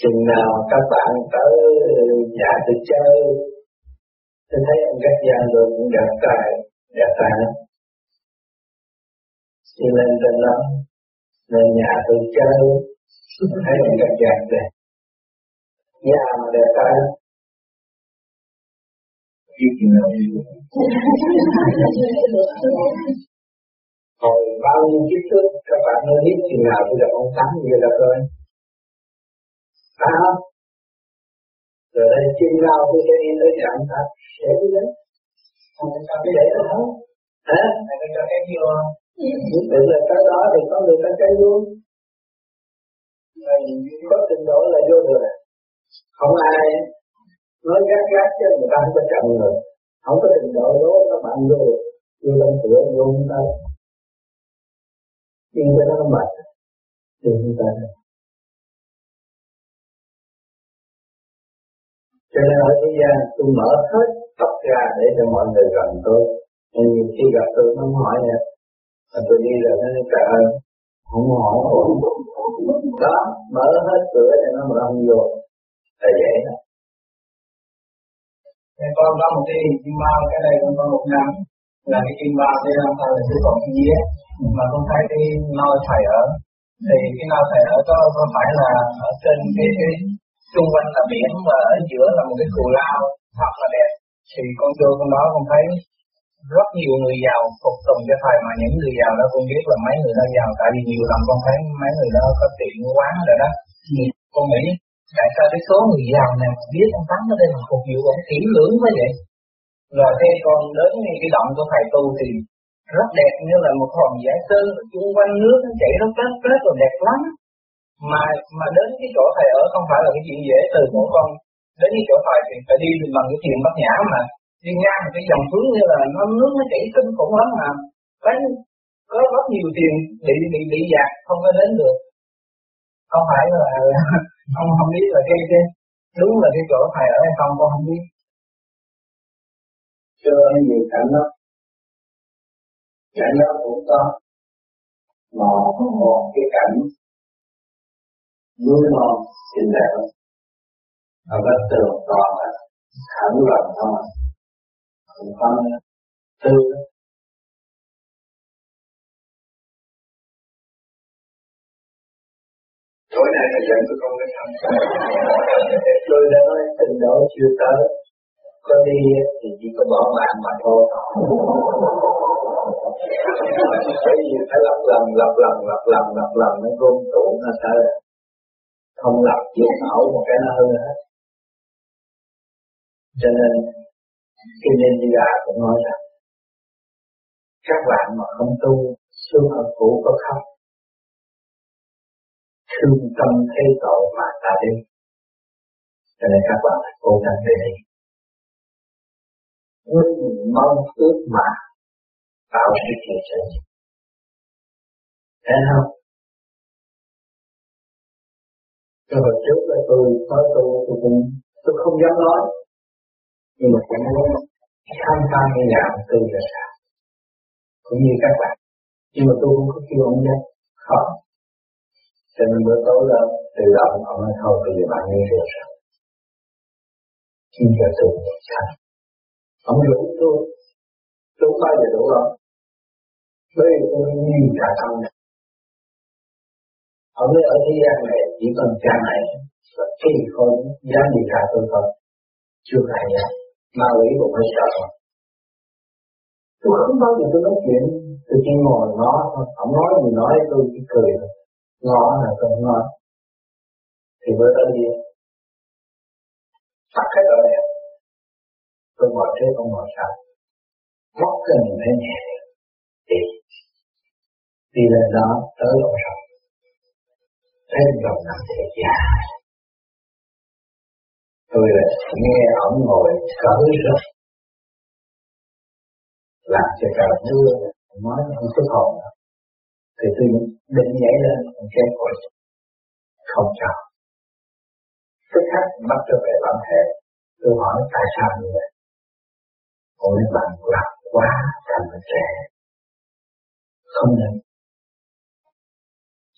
chừng nào các bạn tới nhà tôi chơi tôi thấy ông các gia rồi cũng đẹp trai đẹp trai lắm. Đi lên trên đó lên nhà tôi chơi. Thấy ông các gia đẹp. Nhà mà đẹp trai lắm biết chừng nào Hồi bao nhiêu kiếp trước các bạn mới biết chừng nào tôi gặp ông Tám như là tôi phải không? Rồi đây chim nào tôi sẽ đi tới nhà ta, để đi đấy. Không có cái để đó, không? Hả? Này nó cho cái vô. Nhất tự là cái đó thì có người ta chơi luôn. Mình có trình độ là vô được. Không ai nói gắt gắt cho người ta không có chậm người. Không có trình độ đó các bạn vô. Vô trong cửa vô chúng ta nhưng cho nó mệt. Thì chúng ta. Cho nên ở thế gian tôi mở hết tập ra để cho mọi người gần tôi. Nhưng nhiều khi gặp tôi nó hỏi nè. Mà tôi đi rồi nó nói ơn không hỏi đó mở hết cửa để nó mở không vô. Là vậy đó. Thì con có một cái kim bao cái đây con có một năm. Là cái kim bao đây làm sao là cái còn cái dế mà con thấy cái nơi chảy ở thì cái nơi chảy ở có có phải là ở trên cái, cái xung quanh là biển và ở giữa là một cái cù lao thật là đẹp. Thì con vô con đó con thấy rất nhiều người giàu phục tùng cho thầy mà những người giàu đó con biết là mấy người đó giàu. Tại vì nhiều lần con thấy mấy người đó có tiền quán rồi đó. Thì con nghĩ tại sao cái số người giàu này biết ông tắm ở đây mà phục vụ ông kỹ lưỡng quá vậy? Rồi khi con đến cái động của thầy tu thì rất đẹp như là một hòn giải sơn chung quanh nước nó chảy rất rất rất rồi đẹp lắm mà mà đến cái chỗ thầy ở không phải là cái chuyện dễ, từ mỗi con đến cái chỗ thầy thì phải đi bằng cái chuyện bất nhã mà. Đi ngang cái dòng hướng như là nó nước nó chảy kinh khủng lắm mà. Thấy có rất nhiều tiền bị bị bị giạt không có đến được. Không phải là không không biết là cái cái, đúng là cái chỗ thầy ở hay không, con không biết. Chưa nhiều cảnh đó cảnh đó cũng có một một cái cảnh núi non xinh đẹp. Ở vách tường toàn là thẳng lòng thôi cũng có tư. Tối nay là dẫn tôi không đến thăm tôi đã nói tình độ chưa tới. Có đi thì chỉ có bỏ bạn mà thôi. Bởi vì phải lặp lần lặp lần lặp lần lặp lần nó gom tụ nó sẽ không lập chịu nổi một cái nào hơn hết. Cho nên, khi nên đi ra cũng nói rằng các bạn mà không tu xuống ở cũ có khóc. Thương tâm thấy tội mà ta đi. Cho nên các bạn phải cố gắng để đi. Nguyên mong ước mà tạo sự kiện cho mình. Thấy không? Rồi hồi trước là tôi nói tôi tôi cũng, tôi không dám nói. Nhưng mà cũng muốn tham gia cái nhà tôi là sao? Cũng như các bạn. Nhưng mà tôi cũng có kêu ông nhé. Không. Cho nên bữa tối là tự động ông nói, thôi, bây giờ bạn đi được sao khi giờ tôi được sao ông rủ tôi. Tôi bao giờ đủ không bởi vì tôi nhiều cả tâm này ở với ở thế gian này, chỉ còn cha này và khi con dám đi cả tôi thôi chưa phải vậy ma quỷ cũng phải sợ tôi không bao giờ tôi nói chuyện, tôi chỉ ngồi nó không nói gì nói, tôi chỉ cười ngó là tôi nói thì bữa tới đi tắt hết rồi tôi ngồi thế không ngồi sao mất cái mình thấy nhẹ. Đi. Đi lên đó, tới lộ rồi thấy đồng nằm thế già tôi là nghe ông ngồi cỡ rất làm cho trời mưa nói không có hồn thì tôi định nhảy lên không kém khỏi không chào tức khắc bắt trở về bản thể. Tôi hỏi, tại sao như vậy? Ôi, bạn lạc quá thành trẻ. Không nên.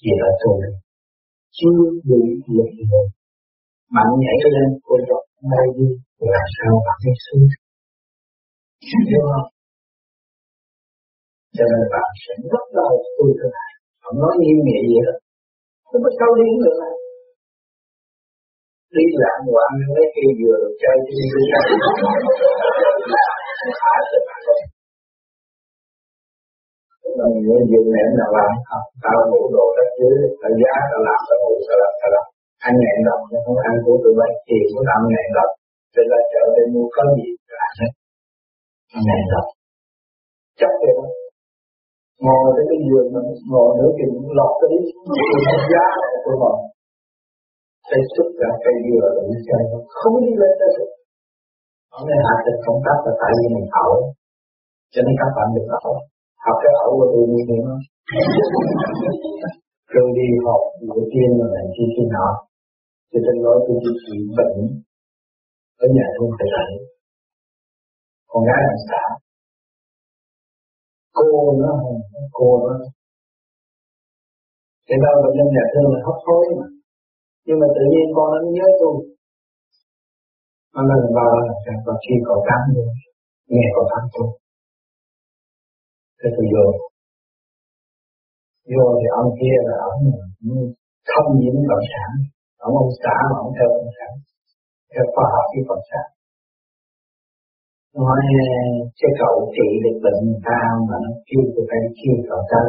Chỉ là tôi chưa bị lực rồi. Bạn nhảy lên, cô dọc ngay đi làm sao bạn thấy sướng hiểu không? Cho nên bạn sẽ bắt đầu tôi thế này không nói nghiêm nghị gì hết không có câu liên được này đi làm quán mấy khi vừa được chơi, đi đi ra mình muốn dùng nệm nào làm không tao ngủ đồ đất chứ tao giá tao làm tao ngủ tao làm tao làm Anh nghẹn đồng nhưng không ăn của tụi bay thì cũng làm nghẹn đồng Thì là chợ để mua có gì là hết nghẹn đồng. Chắc vậy đó. Ngồi tới cái giường mình ngồi nữa thì cũng lọt tới giá của mình. Tay xuất ra cây dừa rồi nó chơi không đi lên tới được ở đây hạt thịt công tác là tại vì mình ẩu cho nên các bạn được ẩu học cái ẩu của tôi như thế đó. Rồi đi học buổi tiên mà làm chi chi nọ cho nên nói tôi đi trị bệnh. Ở nhà không phải rảnh. Con gái làm sao cô nó cô nó. Cái đâu bệnh nhân nhà thương là hấp hối mà. Nhưng mà tự nhiên con nó nhớ tôi. Nó lần vào là còn khi cậu tán luôn nghe cậu tán tôi thế tôi vô. Vô thì ông kia là ông không nhiễm cộng sản, ông ông xã mà ông theo cộng sản, theo khoa học với cộng sản. Nói cái cậu trị được bệnh ta mà nó kêu tôi phải kêu cậu tới.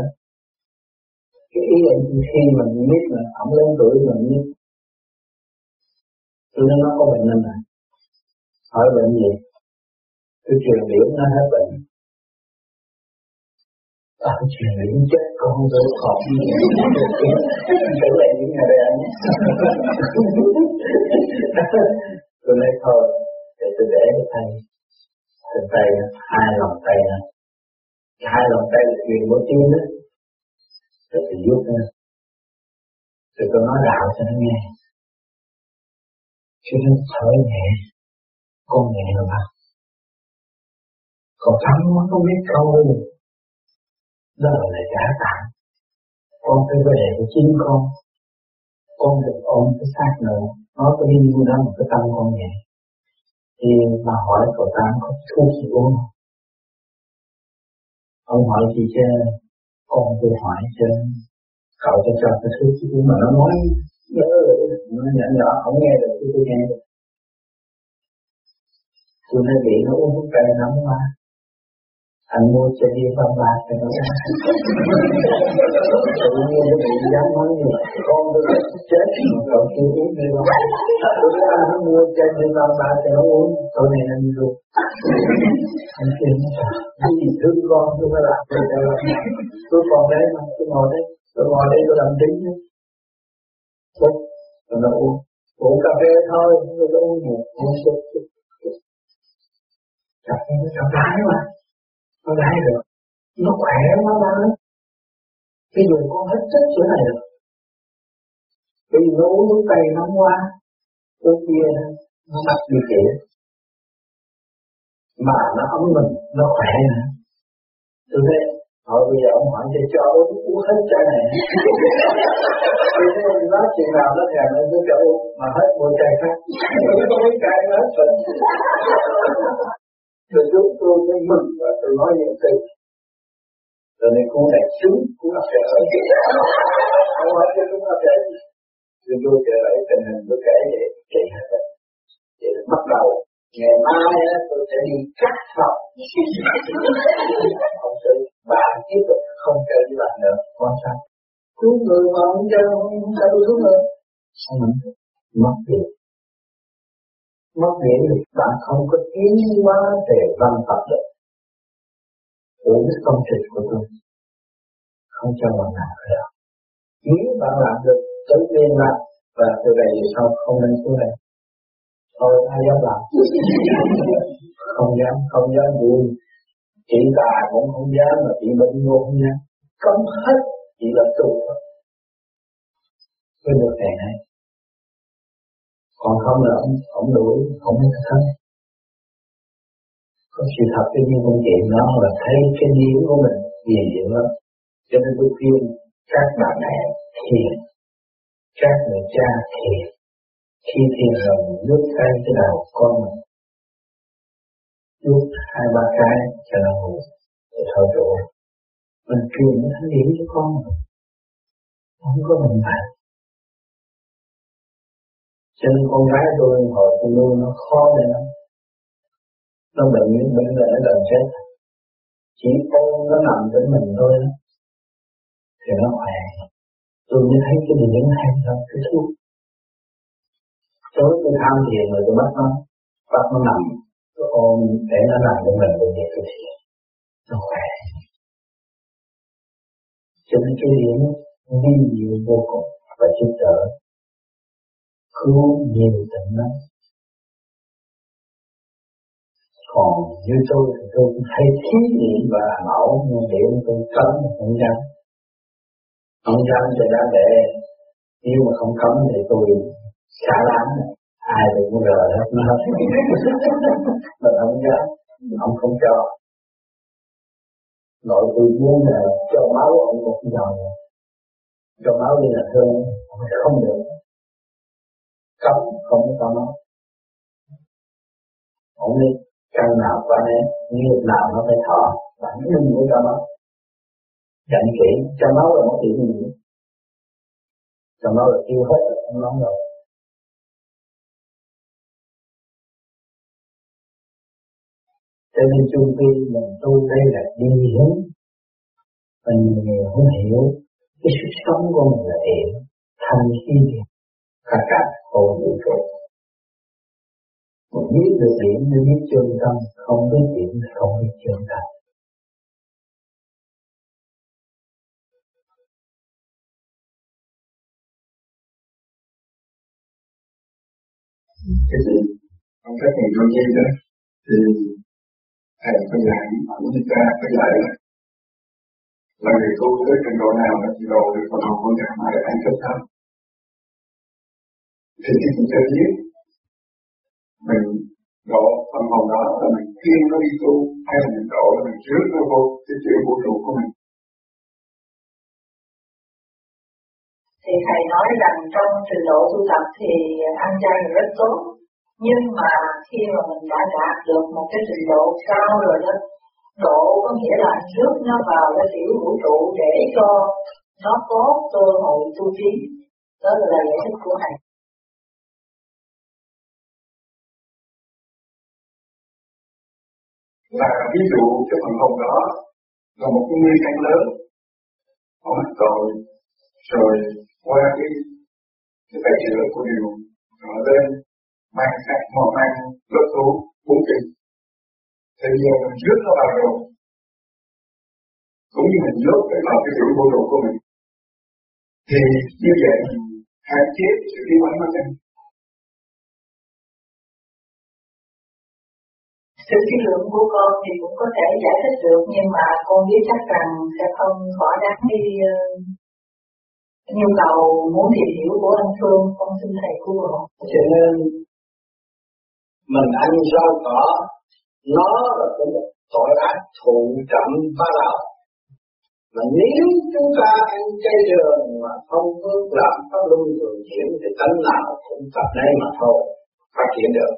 Cái ý định khi mình biết là ông lớn tuổi mình biết, tôi nói nó có bệnh nên này hỏi bệnh gì? Tôi truyền điểm nó hết bệnh bạn truyền điểm chết con tôi khổ tưởng là những ngày đây anh tôi nói thôi, để tôi để cho thầy từ tay, hai lòng tay này hai lòng tay là truyền của tiếng đó. Tôi thì giúp nữa. Rồi tôi nói đạo cho nó nghe. Chứ nó thở nhẹ, con nhẹ rồi mà còn thắng nó không biết câu đó là lời trả tặng. Con phải về với chính con. Con được ôm cái xác nữa nó có đi như đó một cái tâm con nhẹ. Thì mà hỏi cậu tám có thuốc gì uống không? Ông hỏi gì chứ? Con tôi hỏi chứ. Cậu cho cho cái thuốc gì uống mà nó nói nhớ nó nhỏ nhỏ không nghe được tôi, nghe được. Tôi nói bị nó uống thuốc tây nóng quá anh mua cho đi phong bạc cho nó tự nhiên nó bị dám nói như con tôi chết mà cậu chưa uống đi đâu. Tôi nói anh mua cho đi phong bạc cho nó uống cậu này anh luôn anh kêu nó gì thương con tôi phải làm tôi còn đây mà, tôi ngồi đây, tôi ngồi đây tôi làm tính thuốc rồi nó uống uống cà phê thôi rồi nó uống một uống chút chút cà phê nó cà cái mà nó gái được nó khỏe, nó ra lắm bây giờ con hết sức chỗ này rồi vì nó uống nước cây nó qua uống kia nó đặt đi kể mà nó ấm mình, nó khỏe nữa tôi thấy Họ bây giờ ông hỏi cho cho uống uống hết chai này. Vì thế nói chuyện nào nó thèm nó cứ cho uống, mà hết một chai khác. Tôi không biết chai nó hết rồi từ chúng tôi mới mừng và tôi nói những từ. Rồi này cô này xuống cũng là sẽ ở Ông hỏi cho chúng là sẽ Rồi tôi trở lại tình hình, tôi kể để kể hết rồi. Vậy bắt đầu, ngày mai tôi sẽ đi cắt phòng. Không sự bạn tiếp tục không chơi với bạn nữa. Quan sao? Cứu người mà không chơi không sao tôi cứu người. Sao mình mất tiền mất điện thì bạn không có tiến hóa về văn tập được. Của cái công trình của tôi không cho bạn làm được nếu bạn làm được tự nhiên làm và từ đây về sau không nên xuống đây. Thôi ai dám làm? Không dám không dám buồn. Chị ta cũng không dám mà chị bệnh ngô không dám. Cấm hết chỉ là tu thôi. Mới được ngày nay còn không là ông, ông đuổi không có thân có sự thật cái như công chuyện đó là thấy cái điếu của mình nhiều dữ lắm cho nên tôi khuyên các bà mẹ thiền các người cha thiền. Khi thiền rồi nước tay cái đầu con mình lúc hai ba cái cho nó ngủ để thở trụ mình truyền nó thanh điểm cho con mình. Không có mình phải cho nên con gái tôi hồi tôi nuôi nó khó để nó nó bệnh những bệnh là nó gần chết. Chỉ con nó nằm với mình thôi thì nó khỏe. Tôi mới thấy cái điểm hay hơn cái thuốc. Tối tôi tham thiền rồi tôi bắt nó. Bắt nó nằm. Tôi ôm để nó nằm với mình tôi về tôi thiền. Nó khỏe. Cho nên cái điểm vi diệu vô cùng. Và giúp đỡ cứu nhiều tình lắm còn như tôi thì tôi cũng hay thí nghiệm và mẫu nhưng điểm tôi cấm không dám. Không dám cho ra để nếu mà không cấm thì tôi xả lắm ai cũng rời hết nó. Hết mà không dám. Ông không cho. Nội tôi muốn là cho máu ông một dòng. Cho máu đi là thương. Không được cấm không có máu. Ông đi căn nào qua đây nghiệp nào nó phải thọ bản thân của cho nó dặn kỹ cho nó là một chuyện gì cho nó là tiêu hết rồi, không nóng rồi cho nên chung quy mình tu đây là đi hướng. Mình nhiều không hiểu cái sức sống của mình là hiện thành khi cả cả hồ vũ trụ. Một biết được điểm mới biết chân tâm không biết điểm, không biết chân tâm cái gì không các hiện trong dây đó, thì thầy phải dạy cũng như ta phải dạy là là người tu tới trình độ nào, là trình độ được phần hồn của nhà mà để ăn chấp thân thì cái chúng ta biết mình độ phần hồn đó là mình khuyên nó đi tu, hay là mình độ là mình trước nó vô cái chữ vũ trụ của mình. Thì thầy nói rằng trong trình độ tu tập thì ăn chay là rất tốt, nhưng mà khi mà mình đã đạt được một cái trình độ cao rồi đó, độ có nghĩa là rước nó vào cái tiểu vũ trụ để cho nó có cơ hội tu trí. Đó là giải thích của thầy. Là ví dụ cái phần hồn đó, là một cái nguyên căn lớn họ mắc tội rồi qua cái cái tài chữa của điều họ lên, mang sang họ mang lớp thú bốn kỳ thì giờ mình rước nó vào rồi. Cũng như mình nhốt để vào cái chuỗi vô trụ của mình. Thì như vậy mình hạn chế sự tiến hóa nó lên. Sự suy luận của con thì cũng có thể giải thích được nhưng mà con biết chắc rằng sẽ không thỏa đáng đi uh, nhu cầu muốn tìm hiểu của anh Phương. Con xin thầy cứu hộ. Cho nên mình ăn rau cỏ nó là cũng một tội ác thụ trọng phá đạo. Mà nếu chúng ta ăn cây đường mà không bước làm pháp luân thường chuyển thì tánh nào cũng tập đây mà thôi phát triển được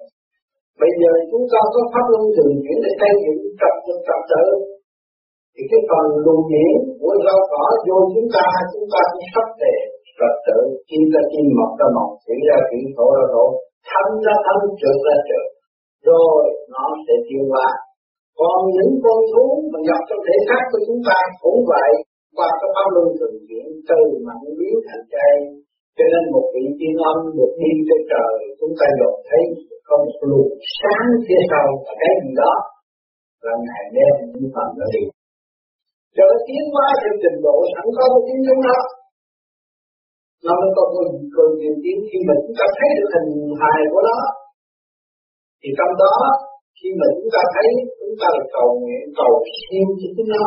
bây giờ chúng ta có pháp luân thường chuyển để xây dựng trật tự trật tự thì cái phần luân chuyển của rau cỏ vô chúng ta chúng ta cũng sắp đề trật tự kim ra kim mộc ra mộc thủy ra thủy thổ ra thổ thanh ra thanh trượt ra trượt. Rồi nó sẽ tiêu hóa. Còn những con thú mà nhập trong thể xác của chúng ta cũng vậy. Qua cái pháp luân thường chuyển từ mạnh biến thành chay cho nên một vị tiên âm được đi tới trời, chúng ta dồn thấy có một luồng sáng phía sau và cái gì đó. Là ngày đêm những phần đó đi. Cho nó tiến hóa theo trình độ sẵn có của chính chúng nó nó mới có cơ cơ điều tiến khi mà chúng ta thấy được hình hài của nó. Thì trong đó, khi mà chúng ta thấy chúng ta là cầu nguyện, cầu xin cho chúng nó.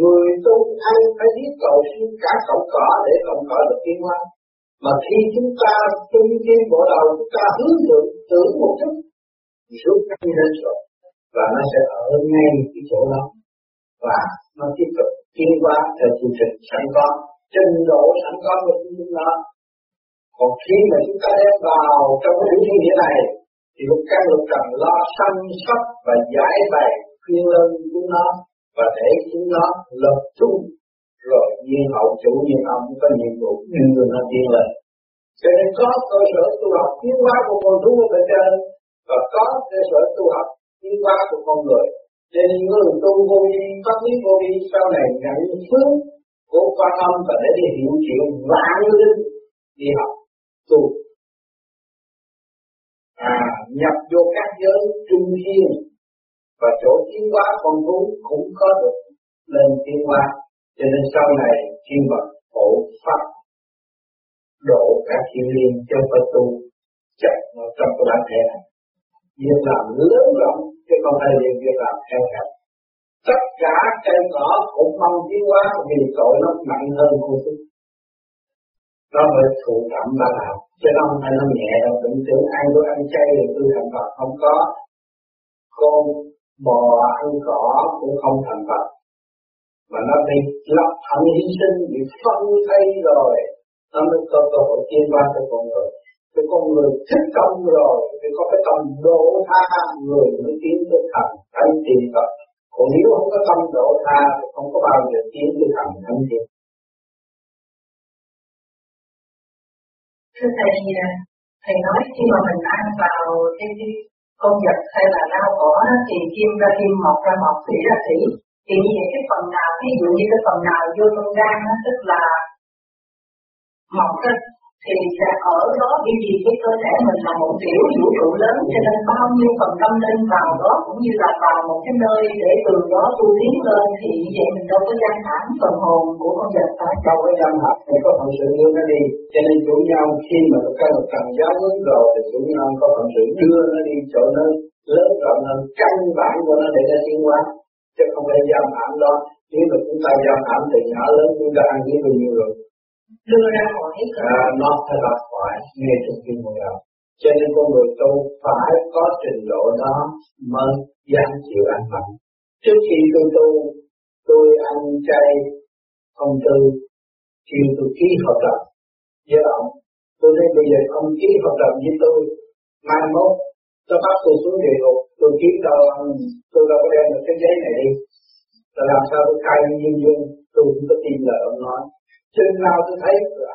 Người tu ăn phải biết cầu xin cả cọng cỏ để cọng cỏ được tiến hóa mà khi chúng ta tung cái bộ đầu chúng ta hướng được tưởng một chút rút ngay lên rồi và nó sẽ ở ngay cái chỗ đó. Và nó tiếp tục tiến qua theo chương trình sẵn có. Trình độ sẵn có của chúng nó còn khi mà chúng ta đem vào trong cái thiên địa này, thì lục căn lục trần lo săn sóc và giải bày khuyên lân chúng nó và để chúng nó lập trung rồi nhiên hậu chủ nhiên ông, có nhiệm vụ, nhưng người nó tiên lên cho nên có cơ sở tu học tiến hóa của con thú ở bên trên, và có cơ sở tu học tiến hóa của con người. Cho nên người tu vô vi pháp lý vô vi, sau này nhận phước của quan âm và để đi hiểu triệu vạn linh, đi học, tu. À nhập vô các giới trung thiên, và chỗ tiến hóa con thú cũng có được lên tiến hóa cho nên sau này khi mà hộ pháp độ các thiên liên cho Phật tu chấp nó trong cái bản thể này. Việc làm lớn rộng chứ không phải là việc làm theo hẹp tất cả cây cỏ cũng mong tiến hóa vì tội nó nặng hơn con thú nó mới thụ cảm ba đạo, chứ nó không phải nó nhẹ đâu tưởng tưởng ăn đồ ăn chay thì tôi thành Phật không có. Con bò ăn cỏ cũng không thành Phật mà nó bị lập hận hy sinh bị phân thay rồi. Nó mới có cơ hội tiến qua cho con người. Cho con người thích công rồi thì có cái tâm độ tha người mới tiến tới thành thánh tiền Phật. Còn nếu không có tâm độ tha thì không có bao giờ tiến tới thành thánh tiền thưa thầy thầy nói khi mà mình ăn vào cái, cái con vật hay là rau cỏ thì kim ra kim mọc ra mọc thủy ra thủy thì như vậy cái phần nào ví dụ như cái phần nào vô trong gan nó tức là mọc cái thì sẽ ở đó duy trì cái cơ thể mình là một tiểu vũ trụ lớn, cho nên bao nhiêu phần tâm linh vào đó cũng như là vào một cái nơi để từ đó tu tiến lên, thì như vậy mình đâu có gian thẳng phần hồn của con vật phải đâu có gian thẳng thì có phần sự đưa nó đi, cho nên chủ nhau khi mà cái lực cần giáo hướng rồi thì chủ nhau có phần sự đưa nó đi chỗ nó lớn rộng hơn, căn bản của nó để nó tiến hóa chứ không phải giam hãm đó. Nếu mà chúng ta giam hãm từ nhỏ lớn chúng ta ăn biết bao nhiêu rồi. Đưa ra khỏi à, nó phải ra khỏi ngay trong khi ngồi đầu cho nên con người tu phải có trình độ đó mới dám chịu ăn mặn. Trước khi tôi tu tôi ăn chay không tư kêu tôi ký hợp đồng với ông. Tôi thấy bây giờ ông ký hợp đồng với tôi mai mốt tôi bắt tôi xuống địa ngục tôi kiếm đâu tôi đâu có đem được cái giấy này đi. Là làm sao tôi khai nhiên dung, tôi cũng có tin lời ông nói. Chừng nào tôi thấy là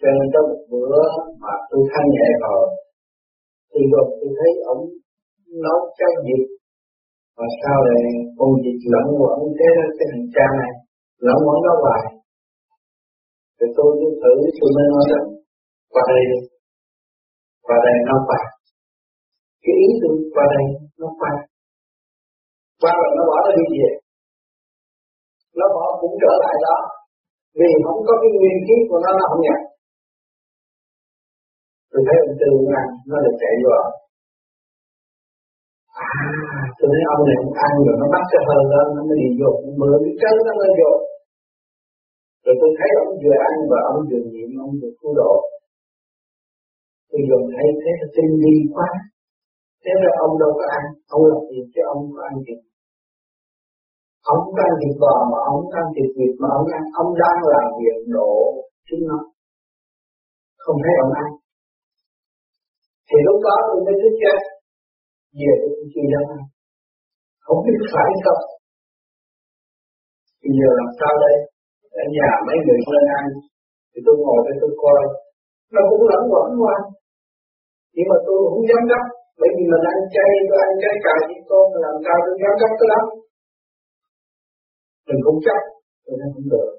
cho nên trong một bữa mà tôi thanh nhẹ rồi, thì rồi tôi thấy ông nói cái gì mà sao lại con dịch lẫn quẩn thế cái thằng cha này, lẫn quẩn đó hoài. Thì tôi cứ thử, tôi mới nói rằng, qua đây đi. Qua đây nó qua cái ý tôi qua đây nó qua. Qua rồi nó bỏ nó đi về. Nó bỏ cũng trở lại đó. Vì không có cái nguyên khí của nó nó không nhận tôi thấy ông tư ăn nó được chạy vô à tôi thấy ông này cũng ăn rồi, nó bắt cái hơi lên, nó mới đi vô. Mượn cái chân nó mới vô. Rồi tôi thấy ông vừa ăn và ông vừa niệm ông vừa cứu độ. Tôi dùng thấy thế là tinh đi quá thế là ông đâu có ăn, ông làm việc chứ ông có ăn gì ông không ăn thịt bò mà ông không ăn thịt vịt mà ông ăn. Ông đang làm việc độ chính nó. Không thấy ông ăn. Thì lúc đó tôi mới thức chết về tôi cũng chưa dám ăn. Không biết phải không? Bây giờ làm sao đây? Ở nhà mấy người lên ăn. Thì tôi ngồi đây tôi coi. Nó cũng lẫn quẩn qua nhưng mà tôi không dám đắp bởi vì mình ăn chay, tôi ăn chay cà với con làm sao tôi dám chấp cái lắm mình không chắc tôi nói không được.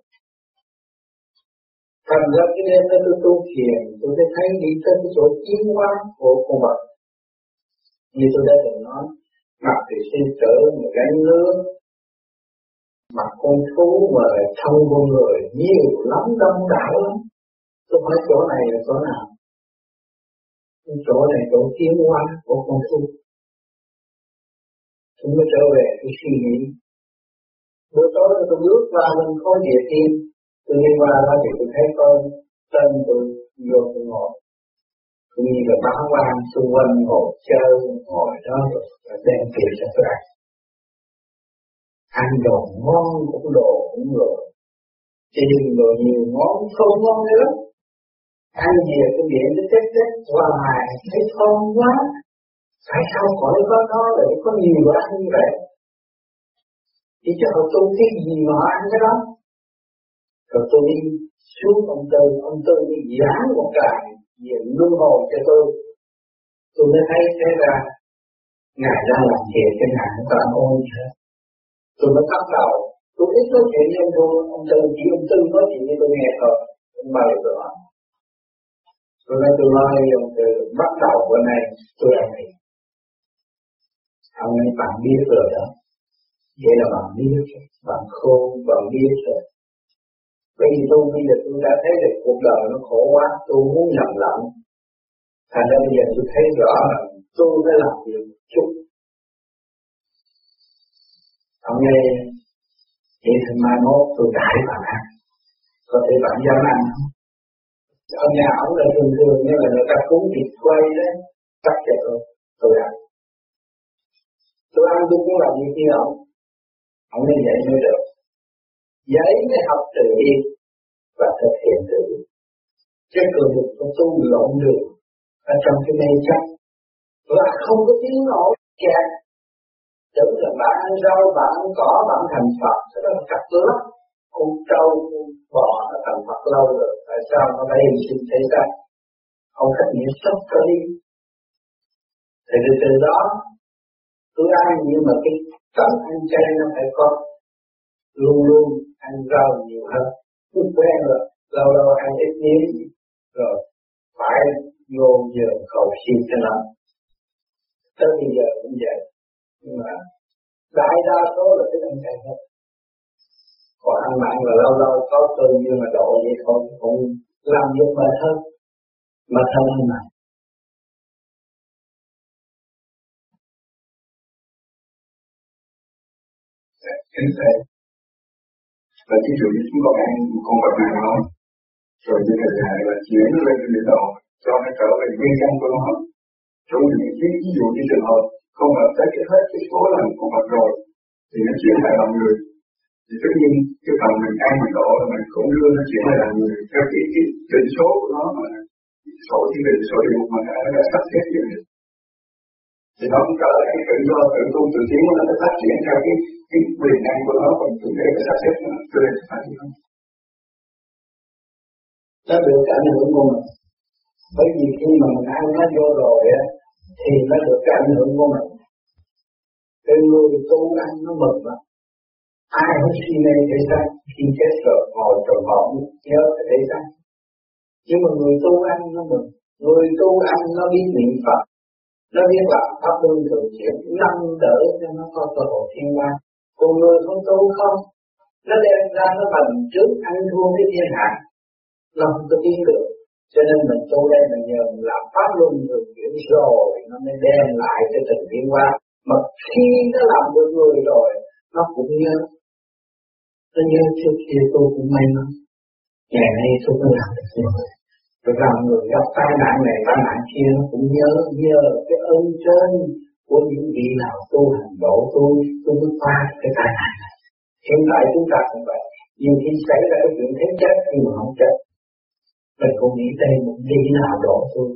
Thành ra cái đêm đó tôi tu thiền, tôi mới thấy đi tới cái chỗ tiến hóa của con vật. Như tôi đã từng nói, mặt thì sinh tử mà gánh nước, mặt con thú mà thân con người nhiều lắm, đông đảo lắm. Tôi hỏi chỗ này là chỗ nào? Chỗ này chỗ tiến hóa của con thú chúng mới trở về cái suy nghĩ. Buổi tối tôi bước qua, mình có địa tiên. Tôi đi qua đó thì tôi thấy con tên tôi vô tôi ngồi. Tôi như là báo quan xung quanh ngồi chơi, ngồi đó rồi đem tiền cho tôi ăn. Ăn đồ ngon cũng đồ cũng rồi. Chỉ nhưng đồ nhiều ngon không ngon nữa ăn về cái điện nó chết chết. Hoài thấy không quá phải sao khỏi có nó để có nhiều ăn như vậy. Thì cho họ tu cái gì mà họ ăn cái đó. Rồi tôi đi xuống ông tư ông tư đi giảng một cái về luân hồi cho tôi. Tôi mới thấy thế ra ngài đang làm việc cái ngài cũng có ôn hết tôi mới bắt đầu tôi ít nói chuyện với ông Tư, ông tư chỉ ông tư nói chuyện với tôi nghe thôi ông mời tôi hỏi tôi nói tôi nói ông tư bắt đầu bữa nay tôi ăn thịt ông ấy bạn biết rồi đó. Vậy là bạn biết bạn khôn bạn biết rồi bởi vì tôi, bây giờ tôi đã thấy được cuộc đời nó khổ quá, tôi muốn nhầm lặng thành ra bây giờ tôi thấy rõ là tôi phải làm việc chút ông nghe, vậy thì mai mốt tôi đại bạn ăn. Có thể bạn dám ăn không? Ở nhà ông là thường thường như là người ta cúng thịt quay đấy, cắt cho tôi tôi ăn. Tôi ăn tôi cũng làm như kia ông ông nên dạy mới được. Dạy mới học từ đi và thực hiện từ đi chứ cường lực của tu lộn được ở trong cái mê chấp. Và không có tiếng nổi kẹt. Tưởng là bạn ăn rau bạn ăn cỏ bạn thành Phật cái đó là cặp lắm con trâu con bò, nó thành Phật lâu rồi, tại sao nó phải hình sinh thế ra không cách nghĩa sốc cho đi. Thì từ từ đó, cứ ăn nhưng mà cái tấm ăn chay nó phải có, luôn luôn ăn rau nhiều hơn. Cứ quen rồi, lâu lâu ăn ít miếng, rồi phải vô giờ cầu xin cho nó. Tới bây giờ cũng vậy. Nhưng mà đại đa số là cái ăn chay hết còn ăn mặn là lâu lâu có cơ như mà độ vậy thôi cũng làm việc mệt hơn. Mà thân hơn mặn. Kính thầy và ví dụ như chúng con ăn con vật nào đó rồi như thầy dạy là chuyển lên trên địa đầu cho nó trở về nguyên căn của nó. Trong những ví, ví dụ như trường hợp con vật đã cái hết cái số lần con vật rồi thì nó chuyển lại làm người thì tất nhiên cái phần mình ăn mình độ là mình cũng đưa nó chuyển lại người. Theo cái cái định số của nó mà số thiên định số địa mà đã, đã sắp xếp như mình thì nó cũng trở lại cái tự do tự tu tự tiến của nó sẽ phát triển theo cái cái quyền năng của nó còn tự để phải sắp xếp nó cho nên phải như không nó. Được cảm hưởng của mình bởi vì khi mà mình ăn nó vô rồi á thì nó được cảm ảnh hưởng của mình cái người tu ăn nó mừng mà ai không suy mê thế sao khi chết rồi, ngồi tròn vọng nhớ về thế sao nhưng mà người tu ăn nó mừng, người tu ăn nó biết niệm phật, nó biết là pháp luân thường chuyển nâng đỡ cho nó có cơ hội thiên quan còn người không tu không, nó đem ra nó bằng trước ăn thua cái thiên hạ. Nó không có tiến được, cho nên mình tu đây là nhờ làm pháp luân thường chuyển rồi, nó mới đem lại cái tình thiên ba. mà khi nó làm được người rồi, nó cũng nhớ Tất nhớ trước kia tôi cũng may mắn. Ngày nay tôi mới làm được nhiều Tôi làm người gặp tai nạn này, tai nạn kia nó cũng nhớ nhớ cái ơn trên của những vị nào tu hành độ tôi tôi mới qua cái tai nạn này. Hiện tại chúng ta cũng vậy. Nhiều khi xảy ra cái chuyện thế chết nhưng mà không chết mình cũng nghĩ đây một vị nào độ tôi.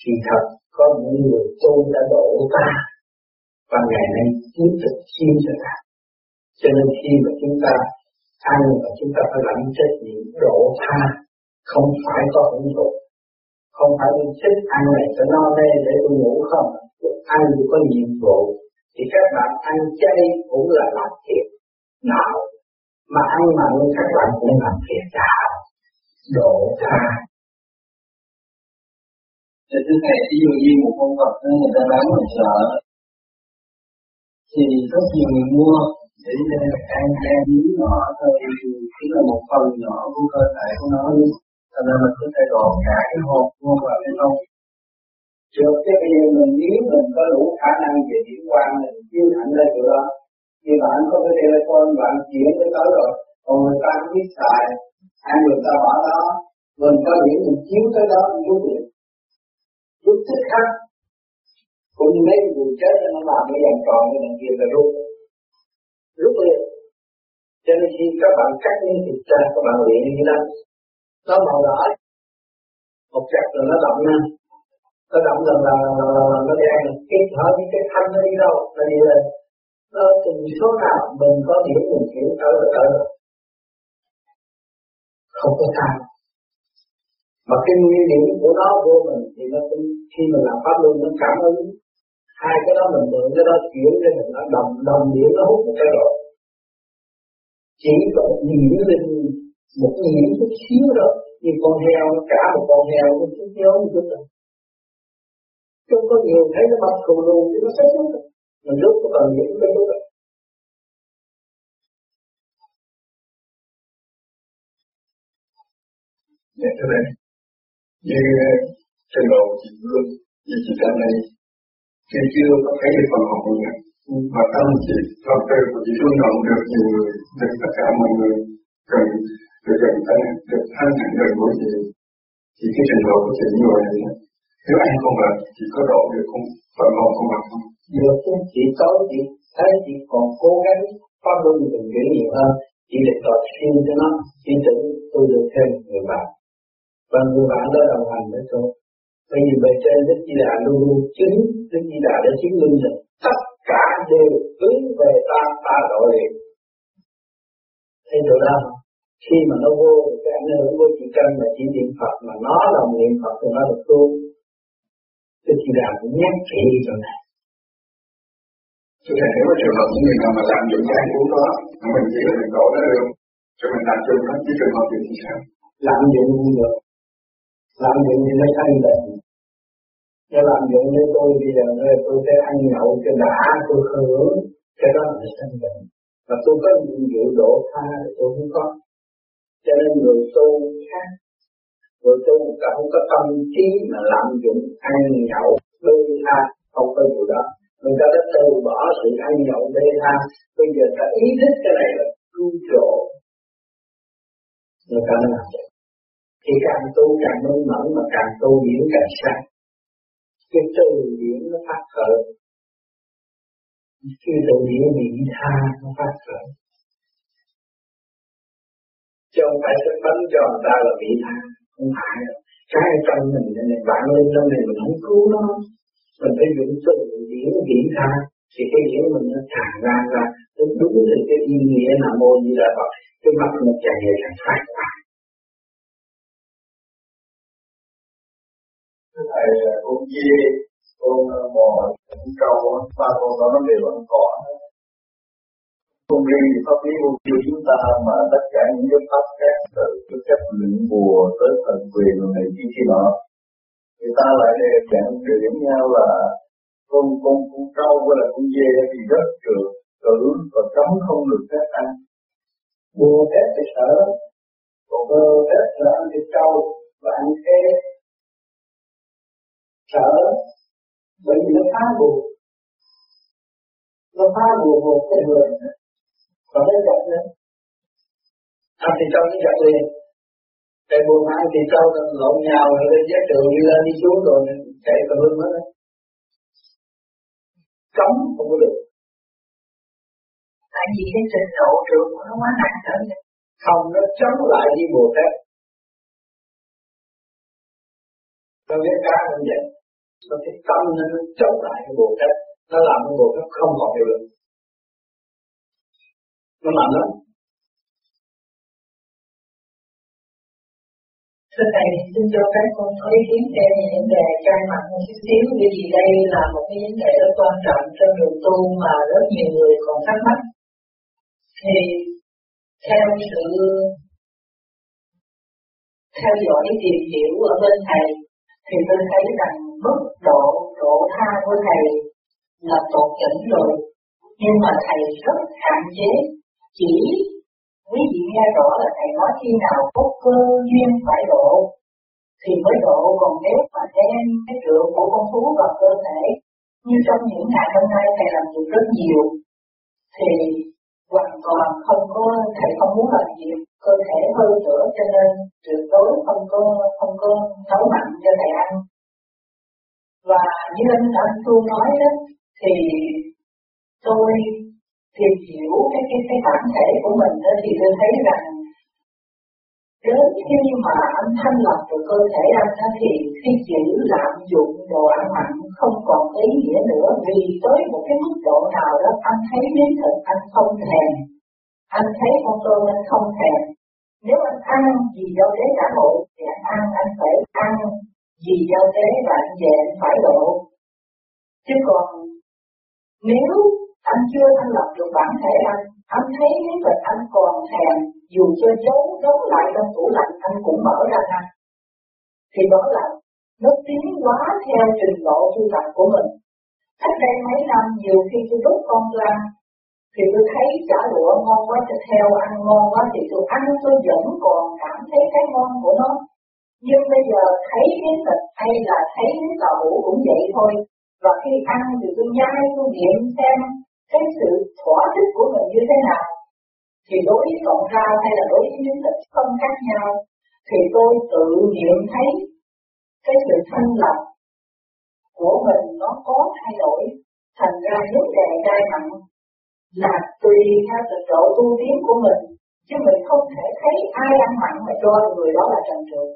Thì thật, có những người tu đã độ ta và ngày nay tiếp tục chiêm cho ta. Cho nên khi mà chúng ta ăn và chúng ta phải lãnh trách nhiệm độ tha, không phải có hưởng thụ. Không phải mình thích ăn này cho no nê để tôi ngủ không ăn thì có nhiệm vụ. Thì các bạn ăn chay cũng là làm thiệt. Nào, mà ăn mặn các bạn cũng làm thiệt cả. Độ tha. Thì thứ này, ví dụ như một con vật người ta bán mình sợ thì rất nhiều người mua để ăn ăn miếng nhỏ thôi chỉ là một phần nhỏ của cơ thể của nó. Cho nên mình có thể gọn cả cái hộp vô vào hay không trước cái bây giờ mình nếu mình có đủ khả năng về điểm quan mình chiêu thành lên được đó, thì bạn có cái telephone bạn chuyển tới tới rồi. Còn người ta không biết xài ăn người ta bỏ đó mình có điểm mình chiếu tới đó mình rút được rút thích khắc cũng như mấy người chết nó làm cái vòng tròn cái mình kia là rút cho nên khi các bạn cắt những thịt ra, các bạn luyện như đó. Nó màu đỏ. Một chặt rồi nó động lên. Nó động lần lần lần lần lần nó đen. Cái thở những cái thanh nó đi đâu? Nó đi là nó từng số nào mình có điểm mình hiểu tới là tới không có sai. Mà cái nguyên điểm của nó vô mình, thì nó cũng, khi mình làm pháp luôn nó cảm ứng. Hai cái đó mình mượn, cái đó chuyển cho mình, nó đồng đồng điểm, nó hút một cái rồi chỉ có nhìn lên một điểm chút xíu đó như con heo nó cả một con heo nó chút nhớ một chút rồi không có nhiều thấy nó bật khù lù thì nó sốt rồi mình rút có cần những cái lúc đó. Dạ thưa thầy, như trên đầu chị Phương, như chị Trần này, khi chưa có thấy được phần học mình và tâm chỉ Pháp Tư của chỉ rung động được nhiều người, được tất cả mọi người cần được gần thân, được thân hạnh gần của chị, thì cái trình độ của chị như vậy này, nếu anh không làm, chị có độ được không? Phần học không học không? Được chứ, chỉ có chị thấy chị còn cố gắng phát luôn mình nghĩ nhiều hơn, chỉ để tập xin cho nó, chỉ tưởng tôi được thêm người bạn. Và người bạn đó đồng hành với tôi. Bởi vì bề trên Đức Di Đà luôn luôn chứng Đức Di Đà đã chứng minh rằng tất đều hướng về ta ta độ liền thấy chỗ đó khi mà nó vô cái ảnh hưởng của chị Trân là chỉ niệm Phật mà nó là niệm Phật thì nó được tu. Đức Di Đà cũng nhắc kỹ chỗ này Thưa Thầy, nếu mà trường hợp những người nào mà làm dụng cái cuốn đó, mình chỉ là mình đổ nó được, rồi mình làm chung nó, chứ trường hợp gì thì sao? Làm dụng không được, làm dụng thì lấy thanh tịnh nếu làm dụng với tôi bây giờ tôi sẽ ăn nhậu cho đã, tôi hưởng cái đó là sanh bệnh và tôi có nhiệm vụ độ tha thì tôi không có. Cho nên người tu khác. Người tu cả không có tâm trí mà làm dụng ăn nhậu, bê tha, không có vụ đó. Người ta đã từ bỏ sự ăn nhậu, bê tha. Bây giờ ta ý thức cái này là cứu độ. Người ta mới làm được thì càng tu càng minh mẫn mà càng tu diễn càng sáng cái từ điển nó phát khởi. Cái từ điển bị tha, nó phát khởi. Chứ không phải sức bắn cho người ta là bị tha, không phải cái trong mình này bạn lên trong này mình không cứu nó. Mình phải dùng từ điển bị tha. Thì cái điển mình nó tràn ra ra. Đúng đúng thì cái ý nghĩa là mô như là Phật. Cái mặt nó chạy ngày chẳng phát thầy con dê, con ờ, bò, con trâu ba con đó, nó đều ăn cỏ. Không riêng thì pháp lý vô vi chúng ta, mà tất cả những cái pháp khác từ cái cách luyện bùa tới thần quyền này kia kia nọ. Người ta lại đều dạng điểm nhau là con con con trâu với là con dê thì rất trượt cử và cấm không được phép ăn. Bùa phép thì sợ còn bùa phép là ăn thịt trâu và ăn cái sợ. Bởi vì nó phá buồn nó phá buồn một cái người. Và nó giật nữa. Ăn thì trong nó giật liền. Cái buồn ăn thì nó lộn nhào rồi lên giá trường đi lên đi xuống rồi chạy tùm lum hết cấm không có được. Tại vì cái trình độ trường của nó quá nặng trở không nó chống lại với bùa phép nó biết cá như vậy nó cái tâm nó chống lại cái bộ phép nó làm cái bộ phép không còn hiệu lực. Nó mạnh lắm. Thưa Thầy, xin cho phép con có ý kiến thêm về vấn đề cai mặt một chút xíu bởi vì đây là một cái vấn đề rất quan trọng trong đường tu mà rất nhiều người còn thắc mắc. Thì theo sự theo dõi tìm hiểu ở bên Thầy thì tôi thấy rằng mức độ độ tha của thầy là một chuẩn rồi. Nhưng mà thầy rất hạn chế, chỉ quý vị nghe rõ là thầy nói khi nào có cơ duyên phải độ, thì mới độ. Còn nếu mà đem cái trượng của con thú vào cơ thể, như trong những ngày hôm nay thầy làm việc rất nhiều, thì hoàn toàn không có, thầy không muốn làm việc, cơ thể hơi nữa cho nên tuyệt đối không có không có nấu mặn cho thầy ăn và như anh anh tu nói đó thì tôi tìm hiểu cái cái cái bản thể của mình đó thì tôi thấy rằng Đến khi mà anh thanh lọc được cơ thể anh đó thì khi chữ lạm dụng đồ ăn mặn không còn ý nghĩa nữa vì tới một cái mức độ nào đó anh thấy miếng thịt anh không thèm. Anh thấy con tôm anh không thèm. Nếu anh ăn gì đâu tế xã hội thì anh ăn, anh phải ăn vì do thế bạn về phải độ. Chứ còn nếu anh chưa thanh lập được bản thể anh, anh thấy cái vật anh còn thèm dù cho giấu giấu lại trong tủ lạnh anh cũng mở ra ăn thì đó là nó tiến hóa theo trình độ tu tập của mình. Cách đây mấy năm nhiều khi tôi đốt con ra thì tôi thấy chả lụa ngon quá thịt heo ăn ngon quá thì tôi ăn tôi vẫn còn cảm thấy cái ngon của nó nhưng bây giờ thấy miếng thịt hay là thấy miếng tàu hũ cũng vậy thôi. Và khi ăn thì tôi nhai, tôi nghiệm xem cái sự thỏa thích của mình như thế nào. Thì đối với cộng rau hay là đối với miếng thịt không khác nhau. Thì tôi tự nghiệm thấy cái sự thanh lập của mình nó có thay đổi. Thành ra vấn đề gai mặn là tùy theo trình độ tu tiến của mình. Chứ mình không thể thấy ai ăn mặn mà cho người đó là trần trượt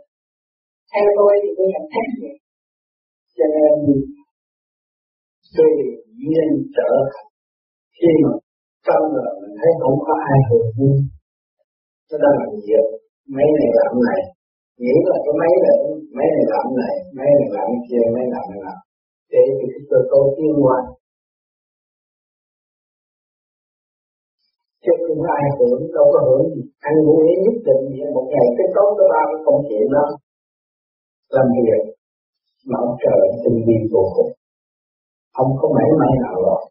theo tôi thì tôi nhận thấy vậy cho nên tôi nhiên trở khi mà trong rồi mình thấy không có ai hưởng vui nó đang làm việc mấy này làm này, nghĩ là cái máy này máy này làm này, máy này làm kia, máy làm này làm để thì cái cơ cấu tiên hóa. Chứ không ai hưởng, đâu có hưởng gì. Ăn ngủ ý nhất định gì một ngày cái tốt có ba cái công chuyện đó làm việc mà ông trời tình vi vô cùng. Ông không mảy may nào rồi.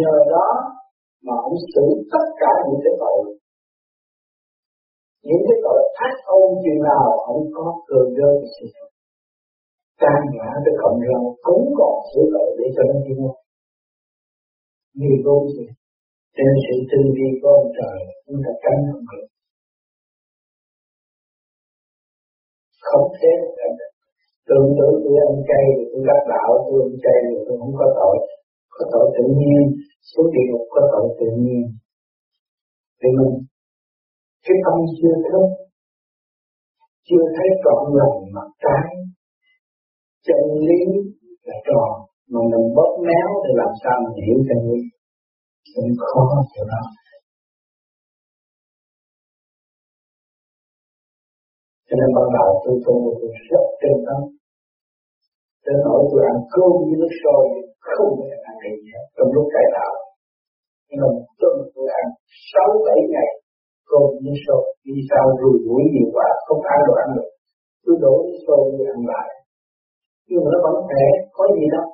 Nhờ đó mà ông xử tất cả những cái tội. Những cái tội ác ôn chừng nào ông có cơ đơn sự can ngã cái cộng đồng cũng còn sửa tội để cho nó đi hóa vì vô gì trên sự tinh vi của ông trời chúng ta tránh không được. Không thế. Tương tưởng tôi ăn chay thì tôi đắc đạo, tôi ăn chay thì tôi không có tội. Có tội tự nhiên xuống địa ngục có tội tự nhiên. Thì mình, cái tâm chưa thức, chưa thấy trọn lòng mặt trái. Chân lý là tròn, mà mình bóp méo thì làm sao mình hiểu chân lý? Cũng khó chỗ đó. Cho nên ban đầu tôi tu tôi rất chân tâm. Đến nỗi tôi ăn cơm với nước sôi, không thể ăn gì hết. Trong lúc cải tạo, nhưng mà tuần tôi ăn sáu bảy ngày cơm với sôi. Vì sao? Rùi mũi nhiều quá, không ăn được ăn được. Tôi đổ nước sôi đi ăn lại. Nhưng mà nó vẫn khỏe, có gì đâu.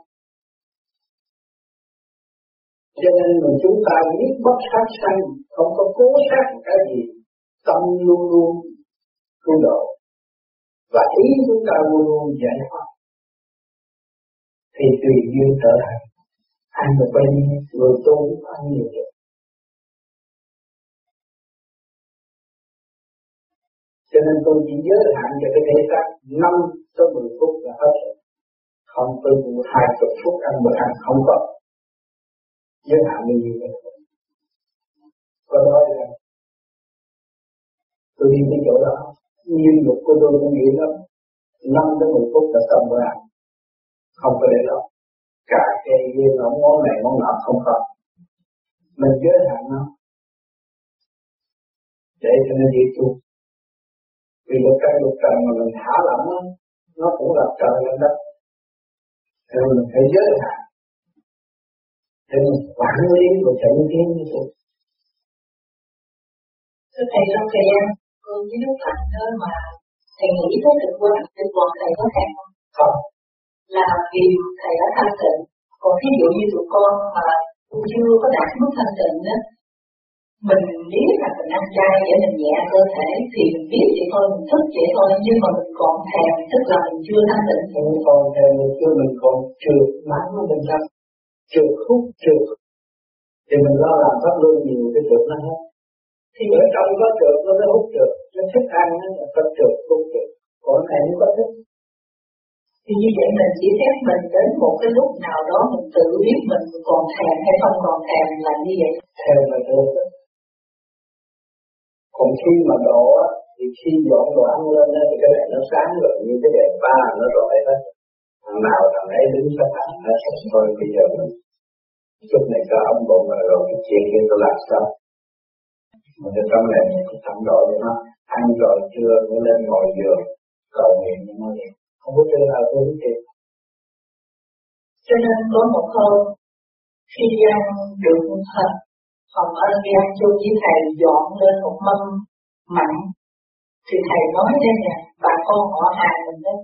Cho nên mình chúng ta biết bất sát sanh, không có cố sát cái gì, tâm luôn luôn cứu độ và ý chúng ta luôn luôn giải thoát. Thì tùy duyên trở lại. Anh được bao nhiêu người tu cũng ăn nhiều được cho nên tôi chỉ giới hạn cho cái thể xác năm tới mười phút là hết rồi. Không tôi vụ hai chục phút ăn bữa ăn không có. Giới hạn như vậy có nói là tôi đi cái chỗ đó nhiên dục của tôi cũng nghĩ lắm. Năm tới mười phút là xong rồi ăn không có để đó. Cả cây dây nó món này món nọ không có. Mình giới hạn nó. Để cho nó dễ tu. Vì một cây một trần mà mình thả lỏng nó nó cũng là trời lên đất. Thì mình phải giới hạn. Để mình quản lý và trận tiến như thế. Thưa Thầy, trong thời gian con với lúc lạnh nơi mà Thầy nghĩ tới trực quan, trực quan Thầy có thèm không? Không, là vì thầy đã thanh tịnh. Còn ví dụ như tụi con mà chưa có đạt mức thanh tịnh á, mình biết là mình ăn chay để mình nhẹ cơ thể thì mình biết vậy thôi mình thức vậy thôi nhưng mà mình còn thèm tức là mình chưa thanh tịnh. Mình còn thèm mình chưa mình còn trượt mãi của mình ra trượt hút trượt. Thì mình lo làm pháp luân nhiều cái trượt nó hết thì ở trong có trượt nó mới hút trượt nó thích ăn nó là có trượt con trượt. Còn này nó có thích. Thì như vậy mình chỉ phép mình đến một cái lúc nào đó mình tự biết mình còn thèm hay không còn thèm là như vậy. Thèm là được. Còn khi mà đổ thì khi dọn đồ ăn lên thì cái đèn nó sáng rồi như cái đèn ba nó rọi hết. Thằng nào thằng ấy đứng sắp hàng nó sẽ thôi bây giờ mình chút này có ông bụng rồi, rồi cái chuyện kia tôi làm sao? Mà cái trong này mình cũng thẳng rồi cho nó ăn rồi chưa nó lên ngồi giường, cầu nguyện như nó vậy không có chơi nào tôi biết gì cho nên có một hôm, khi ăn được thật phòng ăn đi ăn chung với thầy, dọn lên một mâm mặn, thì thầy nói đây nè, bà con họ hàng mình đó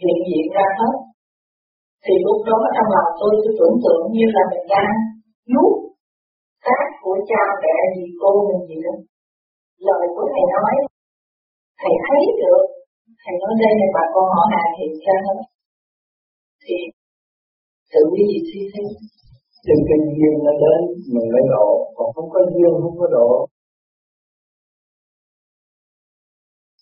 hiện diện ra hết. Thì lúc đó trong lòng tôi cứ tưởng tượng như là mình đang nuốt tác của cha mẹ gì cô mình gì đó. Lời của thầy nói, thầy thấy được. Thầy nói, đây này bà con họ hàng hiện ra hết thì tự đi vị suy xét Trên cái duyên nó đến, mình mới độ. Còn không có duyên, không có độ.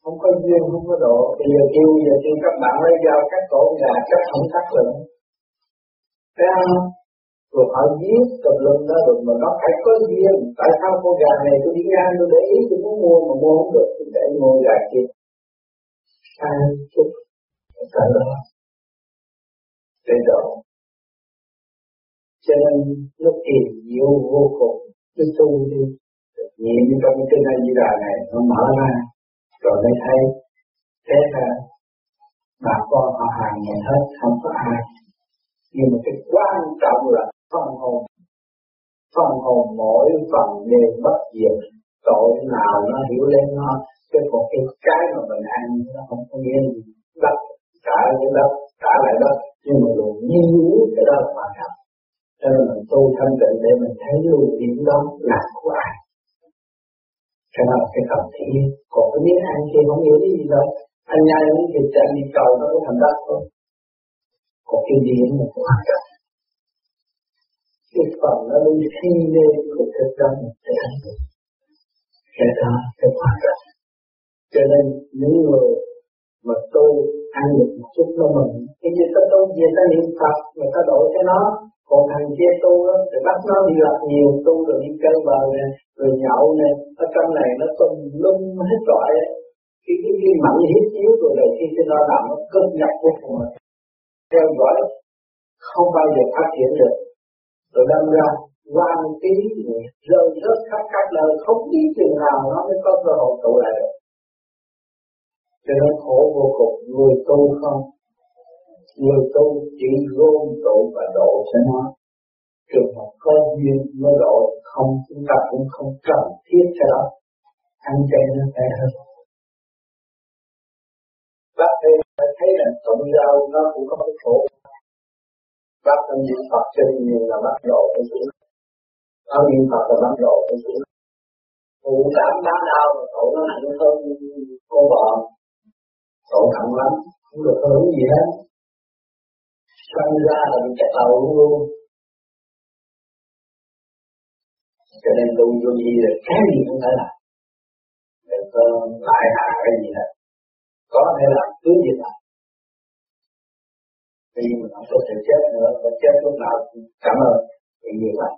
Không có duyên, không có độ. Bây giờ kêu giờ kêu các bạn lấy dao cắt cổ, gà cắt không cắt được Thấy không? Rồi họ giết tùm lum đó được mà nó phải có duyên. Tại sao con gà này tôi đi ngang, tôi để ý, tôi muốn mua mà mua không được, Thì để mua gà kia. Sai chút Tại đó Để đó cho nên nó kỳ diệu vô cùng. Cứ tu đi. Niệm trong cái này di đà này, nó mở ra. Rồi mới thấy, thế là bà con họ hàng mình hết, không có ai. Nhưng mà cái quan trọng là phần hồn. Phần hồn mỗi phần đều bất diệt. Tội nào nó hiểu lên nó, chứ còn cái cái mà mình ăn nó không có nghĩa gì. Đất trả cái đất trả lại đất. Nhưng mà luôn như cái đó là quan trọng cho nên mình tu thanh tịnh để mình thấy luôn điểm đó là của ai. Cho nên cái tập thi còn cái biết ăn kia không hiểu gì đâu. Anh nhai những thịt chạy đi cầu nó có thành đất thôi. Còn cái điểm là quan trọng cái phần nó đi phi lên của thực tâm sẽ thành được cái đó sẽ quan trọng cho nên những người mà tu ăn được một chút nó mình cái gì ta tu gì ta niệm phật, người ta đổi cho nó. Còn thằng kia tu đó, thì bắt nó đi lập nhiều tu rồi đi chơi bờ nè, rồi nhậu nè. Ở trong này nó tùm lum hết loại cái cái cái mạnh hiếp yếu rồi đầu khi cho nó làm nó cân nhập vô cùng theo dõi, không bao giờ phát triển được rồi đâm ra quan tí rơi rớt khắp các nơi, không biết chừng nào nó mới có cơ hội tụ lại được. Cho nên khổ vô cùng, người tu không? Người tu chỉ gom tụ và độ cho nó. Trường hợp có duyên mới độ, không, chúng ta cũng không cần thiết cho đó ăn chay nó phải hơn bác đây thấy là tụng rau nó cũng có cái khổ bác tâm niệm Phật cho nhiều là bắt độ cái chúng ở niệm Phật là bắt độ cái chuyện phụ cảm bán đau mà tổ nó nặng hơn cô vợ. Tổ nặng lắm, không được hưởng gì hết. Sanh ra là bị chặt đầu luôn. Luôn cho nên tu vô gì là cái gì cũng phải làm. Đừng có lại hạ cái gì hết. Có thể làm, cứ gì làm vì mình không có thể chết nữa, và chết lúc nào cũng cảm ơn vì như vậy.